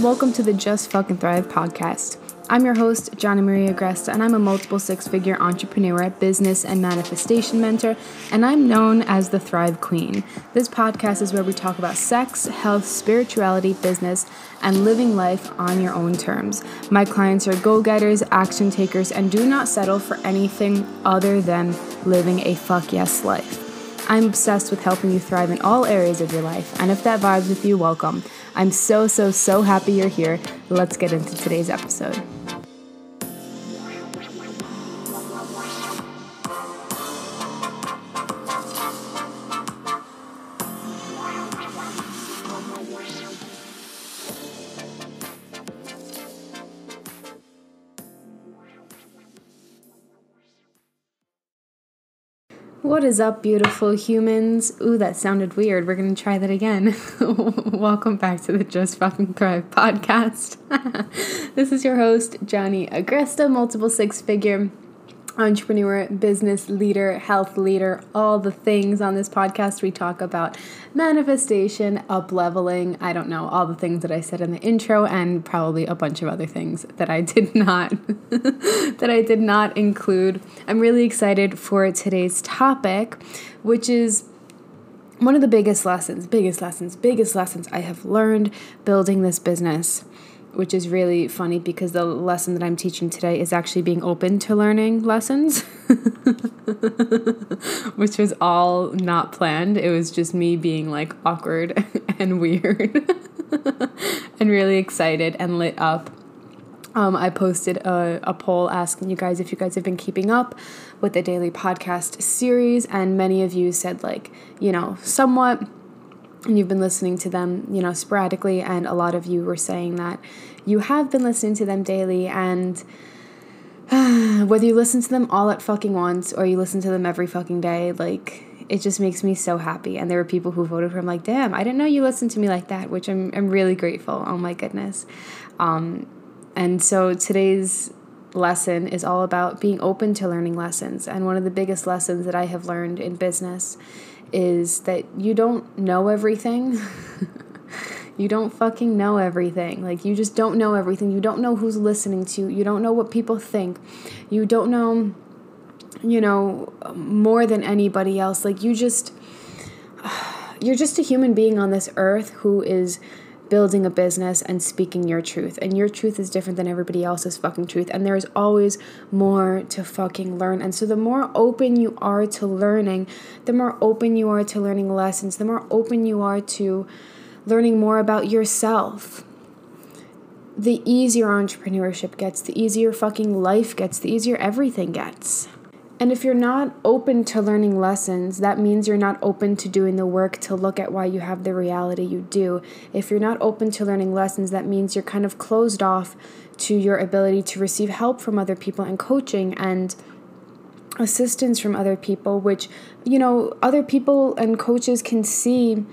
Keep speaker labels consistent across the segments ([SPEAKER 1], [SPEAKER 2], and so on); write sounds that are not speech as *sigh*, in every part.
[SPEAKER 1] Welcome to the Just Fucking Thrive podcast. I'm your host, Johnny Maria Agresta, and I'm a multiple six figure entrepreneur, business, and manifestation mentor, and I'm known as the Thrive Queen. This podcast is where we talk about sex, health, spirituality, business, and living life on your own terms. My clients are go getters, action takers, and do not settle for anything other than living a fuck yes life. I'm obsessed with helping you thrive in all areas of your life, and if that vibes with you, welcome. I'm so, so, so happy you're here. Let's get into today's episode. Is up, beautiful humans? Ooh, that sounded weird. We're going to try that again. *laughs* Welcome back to the Just Fucking Thrive podcast. *laughs* this is your host, Johnny Agresta, multiple six figure entrepreneur, business leader, health leader, all the things on this podcast. We talk about manifestation, up leveling, I don't know, all the things that I said in the intro and probably a bunch of other things that I did *laughs* not that I did not include. I'm really excited for today's topic, which is one of the biggest lessons, biggest lessons, biggest lessons I have learned building this business which is really funny because the lesson that I'm teaching today is actually being open to learning lessons, *laughs* which was all not planned. It was just me being like awkward *laughs* and weird *laughs* and really excited and lit up. Um, I posted a, a poll asking you guys if you guys have been keeping up with the daily podcast series, and many of you said, like, you know, somewhat and you've been listening to them, you know, sporadically, and a lot of you were saying that you have been listening to them daily, and *sighs* whether you listen to them all at fucking once or you listen to them every fucking day, like it just makes me so happy. And there were people who voted for him, like, damn, I didn't know you listened to me like that, which I'm I'm really grateful. Oh my goodness. Um, and so today's lesson is all about being open to learning lessons. And one of the biggest lessons that I have learned in business is that you don't know everything. *laughs* you don't fucking know everything. Like, you just don't know everything. You don't know who's listening to you. You don't know what people think. You don't know, you know, more than anybody else. Like, you just, *sighs* you're just a human being on this earth who is building a business and speaking your truth. And your truth is different than everybody else's fucking truth. And there is always more to fucking learn. And so the more open you are to learning, the more open you are to learning lessons, the more open you are to learning more about yourself. The easier entrepreneurship gets, the easier fucking life gets, the easier everything gets. And if you're not open to learning lessons, that means you're not open to doing the work to look at why you have the reality you do. If you're not open to learning lessons, that means you're kind of closed off to your ability to receive help from other people and coaching and assistance from other people, which, you know, other people and coaches can see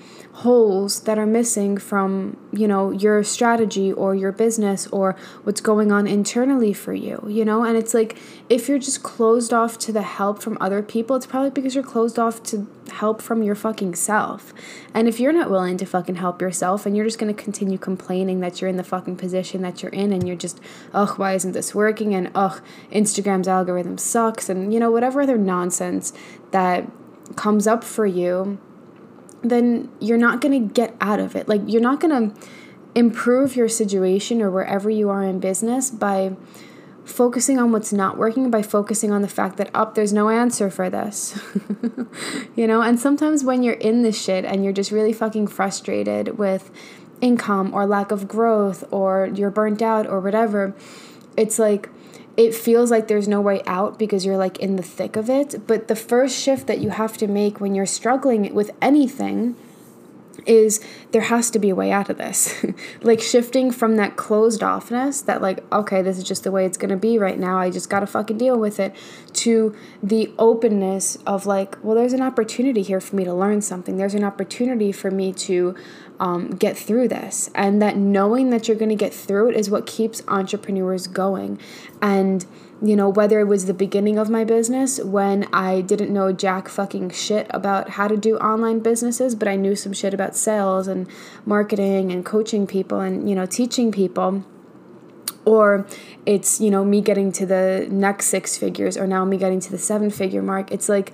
[SPEAKER 1] holes that are missing from you know your strategy or your business or what's going on internally for you you know? And it's like if you're just closed off to the help from other people it's probably because you're closed off to help from your fucking self. And if you're not willing to fucking help yourself and you're just going to continue complaining that you're in the fucking position that you're in and you're just ugh why isn't this working? and ugh instagram's algorithm sucks and you know whatever other nonsense that comes up for you then you're not going to get out of it. Like, you're not going to improve your situation or wherever you are in business by focusing on what's not working, by focusing on the fact that, up, oh, there's no answer for this. *laughs* you know, and sometimes when you're in this shit and you're just really fucking frustrated with income or lack of growth or you're burnt out or whatever, it's like, it feels like there's no way out because you're like in the thick of it. But the first shift that you have to make when you're struggling with anything is there has to be a way out of this. *laughs* like shifting from that closed offness that like okay, this is just the way it's to be right now. I just got to fucking deal with it to the openness of like, well there's an opportunity here for me to learn something. There's an opportunity for me to um, get through this. And that knowing that you're to get through it is what keeps entrepreneurs going. And you know, whether it was the beginning of my business when I didn't know jack fucking shit about how to do online businesses, but I knew some shit about sales and marketing and coaching people and, you know, teaching people. Or it's, you know, me getting to the next six figures or now me getting to the seven figure mark. It's like,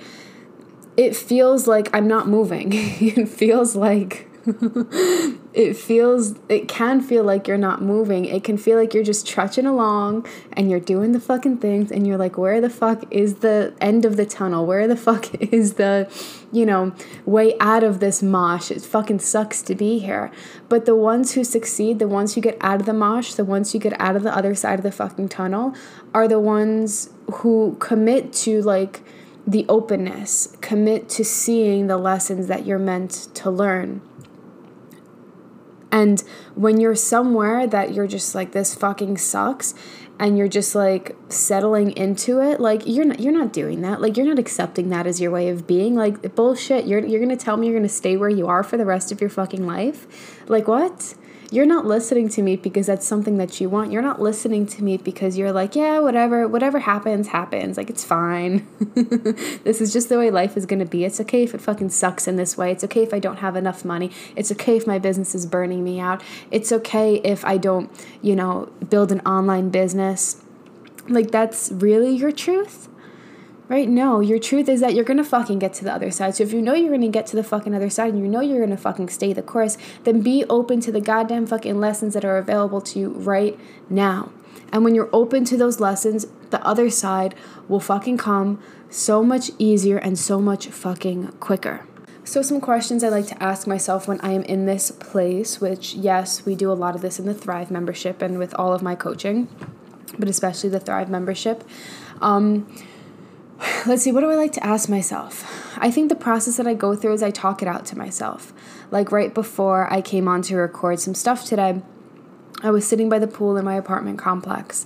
[SPEAKER 1] it feels like I'm not moving. *laughs* it feels like *laughs* it feels it can feel like you're not moving. It can feel like you're just trudging along and you're doing the fucking things and you're like where the fuck is the end of the tunnel? Where the *laughs* fuck is the you know way out of this mosh? It fucking sucks to be here. But the ones who succeed the ones who get out of the mosh the ones who get out of the other side of the fucking tunnel are the ones who commit to like the openness commit to seeing the lessons that you're meant to learn and when you're somewhere that you're just like this fucking sucks and you're just like settling into it, like you're not you're not doing that. Like you're not accepting that as your way of being. Like bullshit. You're you're going to tell me you're going to stay where you are for the rest of your fucking life? Like what? You're not listening to me because that's something that you want. You're not listening to me because you're like, yeah, whatever, whatever happens, happens. Like, it's fine. *laughs* this is just the way life is going to be. It's okay if it fucking sucks in this way. It's okay if I don't have enough money. It's okay if my business is burning me out. It's okay if I don't, you know, build an online business. Like, that's really your truth? Right? No, your truth is that you're gonna fucking get to the other side. So if you know you're gonna get to the fucking other side and you know you're gonna fucking stay the course, then be open to the goddamn fucking lessons that are available to you right now. And when you're open to those lessons, the other side will fucking come so much easier and so much fucking quicker. So, some questions I like to ask myself when I am in this place, which, yes, we do a lot of this in the Thrive membership and with all of my coaching, but especially the Thrive membership. Um, *sighs* let's see, what do I like to ask myself? I think the process that I go through is I talk it out to myself. Like right before I came on to record some stuff today, I was sitting by the pool in my apartment complex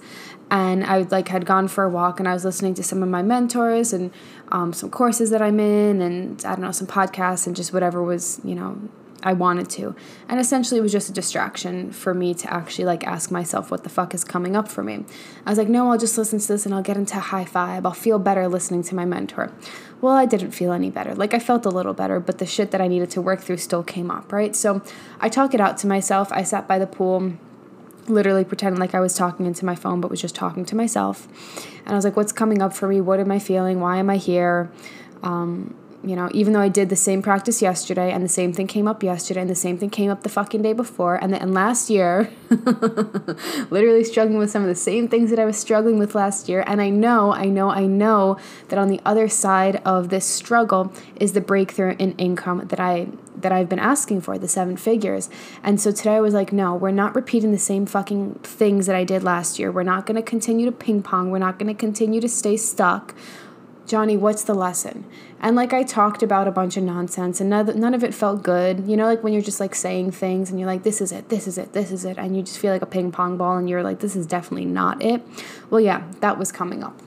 [SPEAKER 1] and I like had gone for a walk and I was listening to some of my mentors and um, some courses that I'm in and I don't know some podcasts and just whatever was you know I wanted to. And essentially, it was just a distraction for me to actually like ask myself what the fuck is coming up for me. I was like, no, I'll just listen to this and I'll get into high five. I'll feel better listening to my mentor. Well, I didn't feel any better. Like, I felt a little better, but the shit that I needed to work through still came up, right? So I talk it out to myself. I sat by the pool literally pretending like I was talking into my phone, but was just talking to myself. And I was like, what's coming up for me? What am I feeling? Why am I here? Um, you know, even though I did the same practice yesterday and the same thing came up yesterday and the same thing came up the fucking day before and then and last year, *laughs* literally struggling with some of the same things that I was struggling with last year. And I know, I know, I know that on the other side of this struggle is the breakthrough in income that I that I've been asking for, the seven figures. And so today I was like, no, we're not repeating the same fucking things that I did last year. We're not going to continue to ping pong. We're not going to continue to stay stuck. Johnny, what's the lesson? And like I talked about a bunch of nonsense and none, none of it felt good. You know, like when you're just like saying things and you're like, this is it, this is it, this is it. And you just feel like a ping pong ball and you're like, this is definitely not it. Well, yeah, that was coming up.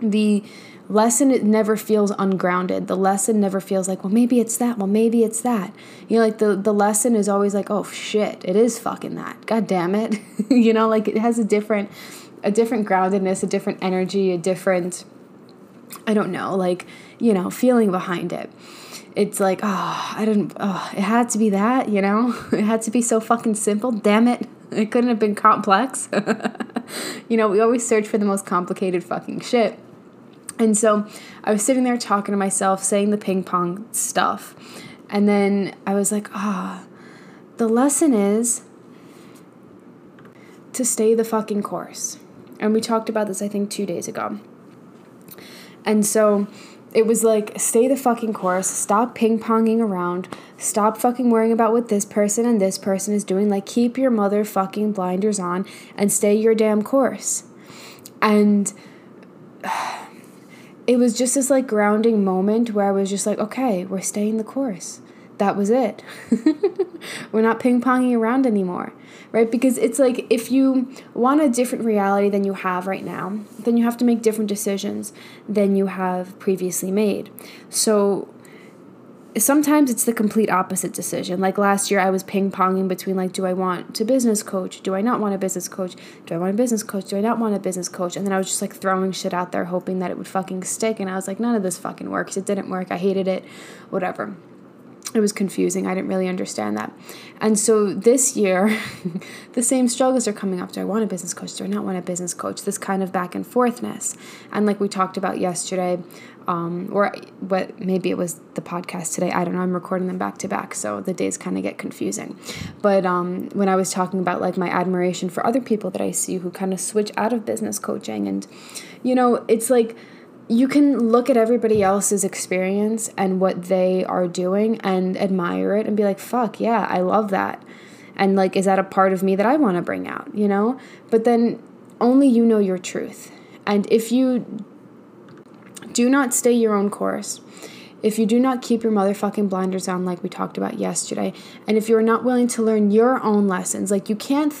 [SPEAKER 1] The lesson it never feels ungrounded the lesson never feels like well maybe it's that well maybe it's that you know like the the lesson is always like oh shit it is fucking that god damn it *laughs* you know like it has a different a different groundedness a different energy a different I don't know, like, you know, feeling behind it. It's like, oh, I didn't, oh, it had to be that, you know? *laughs* It had to be so fucking simple. Damn it. *laughs* It couldn't have been complex. *laughs* you know, we always search for the most complicated fucking shit. And so I was sitting there talking to myself, saying the ping pong stuff. And then I was like, ah, oh, the lesson is to stay the fucking course. And we talked about this, I think, two days ago. And so it was like, stay the fucking course, stop ping ponging around, stop fucking worrying about what this person and this person is doing. Like, keep your motherfucking blinders on and stay your damn course. And *sighs* it was just this like grounding moment where I was just like, okay, we're staying the course. That was it. *laughs* we're not ping ponging around anymore right? Because it's like if you want a different reality than you have right now, then you have to make different decisions than you have previously made. So sometimes it's the complete opposite decision. Like last year, I was ping ponging between like, do I want to business coach? Do I not want a business coach? Do I want a business coach? Do I not want a business coach? And then I was just like throwing shit out there, hoping that it would fucking stick. And I was like, none of this fucking works. It didn't work. I hated it. Whatever. It was confusing. I didn't really understand that. And so this year, *laughs* the same struggles are coming up. Do I want a business coach? Do I not want a business coach? This kind of back and forthness. And like we talked about yesterday, um, or what maybe it was the podcast today. I don't know. I'm recording them back to back, so the days kind of get confusing. But um, when I was talking about like my admiration for other people that I see who kind of switch out of business coaching, and you know, it's like you can look at everybody else's experience and what they are doing and admire it and be like, fuck, yeah, I love that. And like, is that a part of me that I want to bring out, you know? But then only you know your truth. And if you do not stay your own course. If you do not keep your motherfucking blinders on, like we talked about yesterday, and if you're not willing to learn your own lessons, like you can't,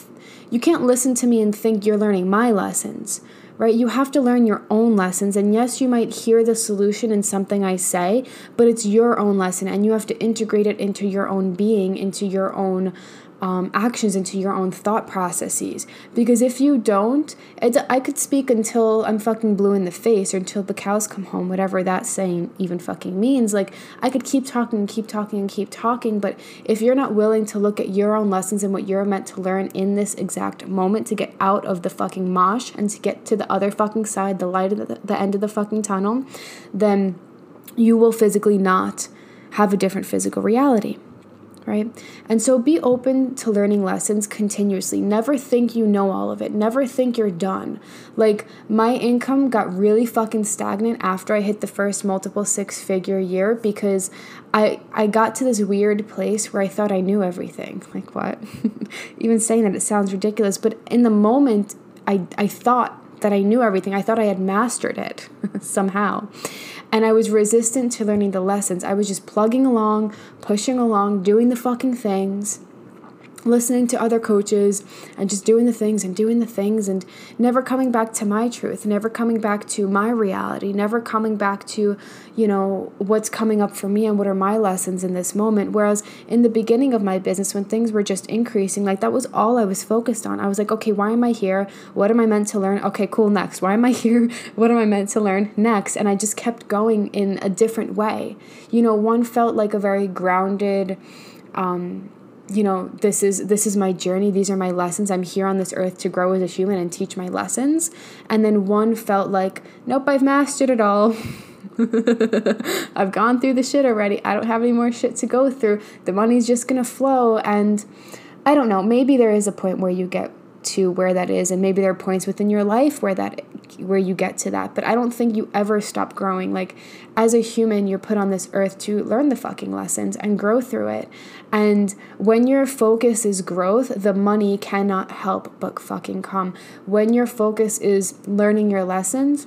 [SPEAKER 1] you can't listen to me and think you're learning my lessons, right? You have to learn your own lessons. And yes, you might hear the solution in something I say, but it's your own lesson, and you have to integrate it into your own being, into your own um, actions into your own thought processes. Because if you don't, I could speak until I'm fucking blue in the face or until the cows come home, whatever that saying even fucking means. Like, I could keep talking and keep talking and keep talking, but if you're not willing to look at your own lessons and what you're meant to learn in this exact moment to get out of the fucking mosh and to get to the other fucking side, the light at the, the end of the fucking tunnel, then you will physically not have a different physical reality right? And so be open to learning lessons continuously. Never think you know all of it. Never think you're done. Like my income got really fucking stagnant after I hit the first multiple six figure year because I I got to this weird place where I thought I knew everything. Like what? *laughs* Even saying that it sounds ridiculous, but in the moment I I thought that I knew everything. I thought I had mastered it *laughs* somehow and I was resistant to learning the lessons. I was just plugging along, pushing along, doing the fucking things listening to other coaches and just doing the things and doing the things and never coming back to my truth, never coming back to my reality, never coming back to, you know, what's coming up for me and what are my lessons in this moment. Whereas in the beginning of my business, when things were just increasing, like that was all I was focused on. I was like, okay, why am I here? What am I meant to learn? Okay, cool, next. Why am I *laughs* here? What am I meant to learn next? And I just kept going in a different way. You know, one felt like a very grounded, um, you know this is this is my journey. These are my lessons. I'm here on this earth to grow as a human and teach my lessons. And then one felt like nope i've mastered it all. *laughs* I've gone through the shit already. I don't have any more shit to go through. The money's just gonna flow. And i don't know maybe there is a point where you get to where that is. And maybe there are points within your life where that where you get to that. But i don't think you ever stop growing. Like as a human you're put on this earth to learn the fucking lessons and grow through it. And when your focus is growth the money cannot help but fucking come. When your focus is learning your lessons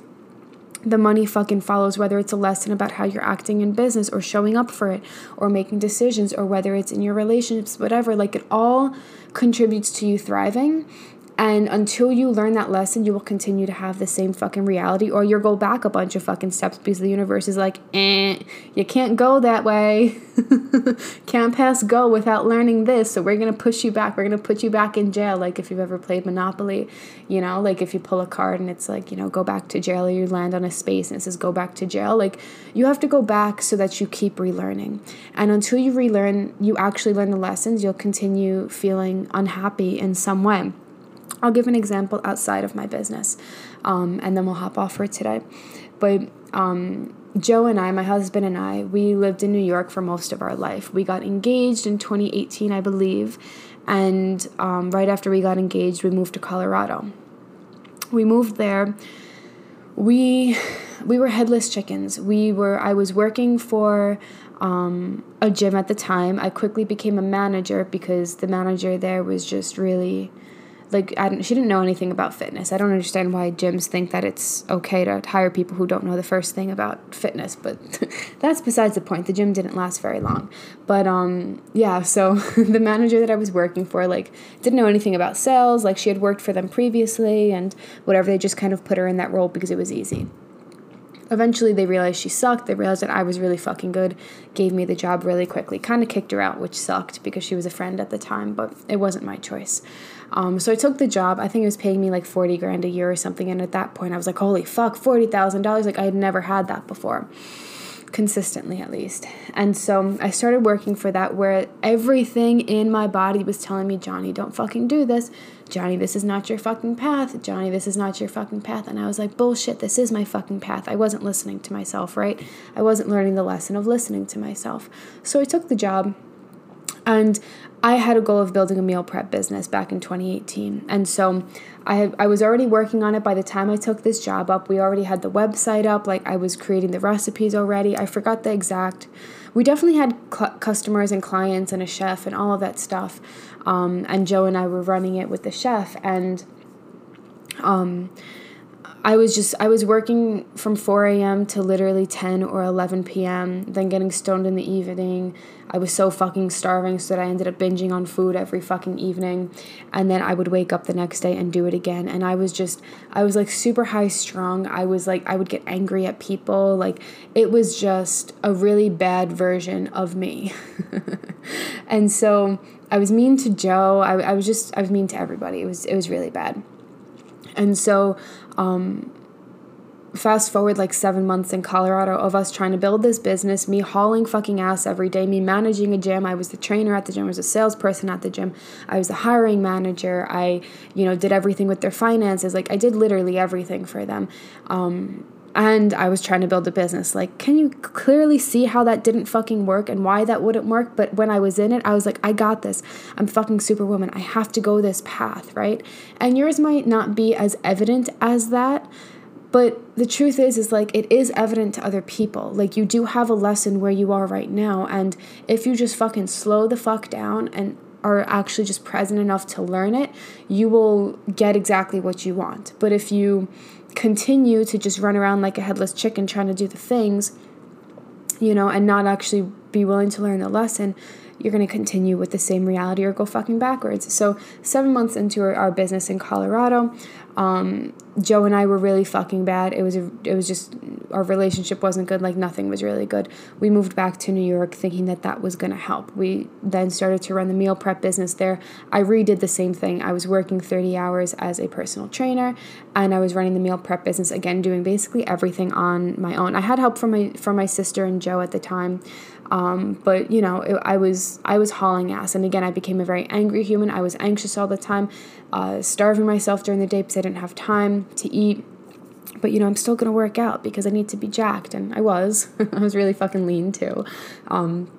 [SPEAKER 1] the money fucking follows whether it's a lesson about how you're acting in business or showing up for it or making decisions or whether it's in your relationships whatever like it all contributes to you thriving and until you learn that lesson, you will continue to have the same fucking reality, or you'll go back a bunch of fucking steps because the universe is like, eh, you can't go that way. *laughs* can't pass go without learning this. So we're gonna push you back. We're gonna put you back in jail. Like if you've ever played Monopoly, you know, like if you pull a card and it's like, you know, go back to jail, or you land on a space and it says go back to jail. Like you have to go back so that you keep relearning. And until you relearn, you actually learn the lessons, you'll continue feeling unhappy in some way. I'll give an example outside of my business, um, and then we'll hop off for today. But um, Joe and I, my husband and I, we lived in New York for most of our life. We got engaged in 2018, I believe, and um, right after we got engaged, we moved to Colorado. We moved there. We we were headless chickens. We were. I was working for um, a gym at the time. I quickly became a manager because the manager there was just really like she didn't know anything about fitness. I don't understand why gyms think that it's okay to hire people who don't know the first thing about fitness, but *laughs* that's besides the point. The gym didn't last very long. But um yeah, so *laughs* the manager that I was working for like didn't know anything about sales, like she had worked for them previously and whatever, they just kind of put her in that role because it was easy. Eventually, they realized she sucked. They realized that I was really fucking good, gave me the job really quickly. Kind of kicked her out, which sucked because she was a friend at the time, but it wasn't my choice. Um, so I took the job. I think it was paying me like 40 grand a year or something. And at that point, I was like, holy fuck, $40,000. Like, I had never had that before consistently at least. And so I started working for that where everything in my body was telling me, Johnny, don't fucking do this. Johnny, this is not your fucking path. Johnny, this is not your fucking path. And I was like, bullshit, this is my fucking path. I wasn't listening to myself, right? I wasn't learning the lesson of listening to myself. So I took the job and I had a goal of building a meal prep business back in 2018. And so I I was already working on it by the time I took this job up. We already had the website up, like I was creating the recipes already. I forgot the exact. We definitely had cl- customers and clients and a chef and all of that stuff. Um, and Joe and I were running it with the chef and um I was just I was working from 4 a.m. to literally 10 or 11 p.m. Then getting stoned in the evening. I was so fucking starving so that I ended up binging on food every fucking evening, and then I would wake up the next day and do it again. And I was just I was like super high strung. I was like I would get angry at people. Like it was just a really bad version of me. *laughs* and so I was mean to Joe. I, I was just I was mean to everybody. It was it was really bad. And so, um, fast forward like seven months in Colorado of us trying to build this business, me hauling fucking ass every day, me managing a gym. I was the trainer at the gym, I was a salesperson at the gym, I was the hiring manager. I, you know, did everything with their finances. Like I did literally everything for them. Um, and I was trying to build a business. Like, can you clearly see how that didn't fucking work and why that wouldn't work? But when I was in it, I was like, I got this. I'm fucking superwoman. I have to go this path, right? And yours might not be as evident as that. But the truth is, is like it is evident to other people. Like you do have a lesson where you are right now. And if you just fucking slow the fuck down and are actually just present enough to learn it, you will get exactly what you want. But if you continue to just run around like a headless chicken trying to do the things, you know, and not actually be willing to learn the lesson, you're going to continue with the same reality or go fucking backwards. So, seven months into our, our business in Colorado, um, Joe and I were really fucking bad. It was a, it was just our relationship wasn't good. Like nothing was really good. We moved back to New York thinking that that was gonna help. We then started to run the meal prep business there. I redid the same thing. I was working thirty hours as a personal trainer, and I was running the meal prep business again, doing basically everything on my own. I had help from my from my sister and Joe at the time. Um, but you know, it, I was I was hauling ass, and again, I became a very angry human. I was anxious all the time, uh, starving myself during the day because I didn't have time to eat. But you know, I'm still gonna work out because I need to be jacked, and I was. *laughs* I was really fucking lean too. Um,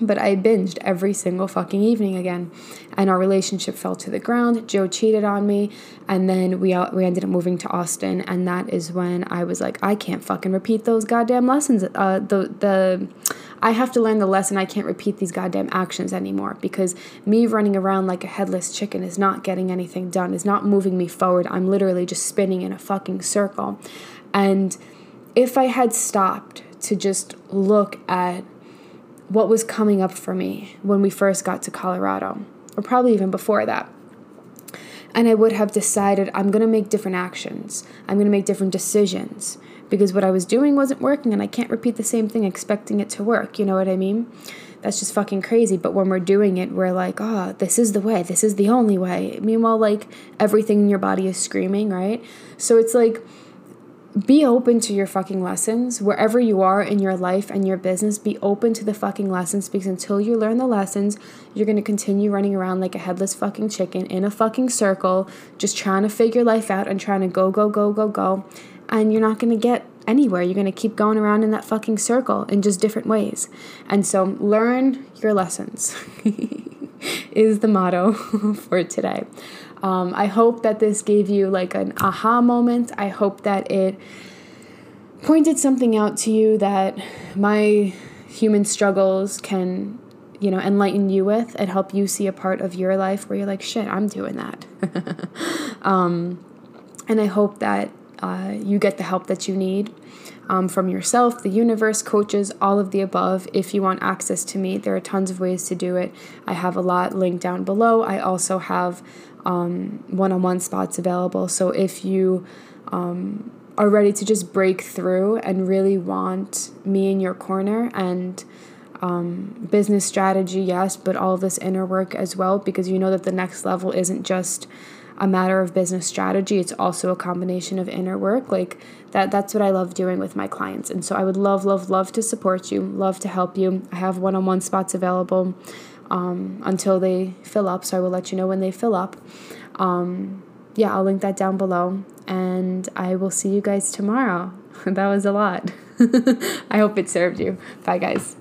[SPEAKER 1] but I binged every single fucking evening again, and our relationship fell to the ground. Joe cheated on me, and then we we ended up moving to Austin, and that is when I was like, I can't fucking repeat those goddamn lessons. Uh, the the I have to learn the lesson. I can't repeat these goddamn actions anymore because me running around like a headless chicken is not getting anything done, is not moving me forward. I'm literally just spinning in a fucking circle. And if I had stopped to just look at what was coming up for me when we first got to Colorado, or probably even before that, and I would have decided I'm going to make different actions, I'm going to make different decisions because what I was doing wasn't working and I can't repeat the same thing expecting it to work. You know what I mean? That's just fucking crazy. But when we're doing it, we're like, oh, this is the way. This is the only way. Meanwhile, like everything in your body is screaming, right? So it's like, be open to your fucking lessons wherever you are in your life and your business be open to the fucking lessons because until you learn the lessons you're going to continue running around like a headless fucking chicken in a fucking circle just trying to figure life out and trying to go go go go go and you're not going to get anywhere. You're going to keep going around in that fucking circle in just different ways. And so learn your lessons *laughs* *laughs* is the motto *laughs* for today. Um, I hope that this gave you like an aha moment. I hope that it pointed something out to you that my human struggles can you know enlighten you with and help you see a part of your life where you're like shit i'm doing that *laughs* um, and i hope that uh, you get the help that you need um, from yourself, the universe, coaches, all of the above. If you want access to me, there are tons of ways to do it. I have a lot linked down below. I also have one on one spots available. So if you um, are ready to just break through and really want me in your corner and um, business strategy, yes, but all this inner work as well, because you know that the next level isn't just a matter of business strategy it's also a combination of inner work like that that's what i love doing with my clients. And so i would love love love to support you love to help you. I have one-on-one spots available um, until they fill up so i will let you know when they fill up. Um, yeah i'll link that down below and i will see you guys tomorrow. *laughs* That was a lot. *laughs* I hope it served you. Bye guys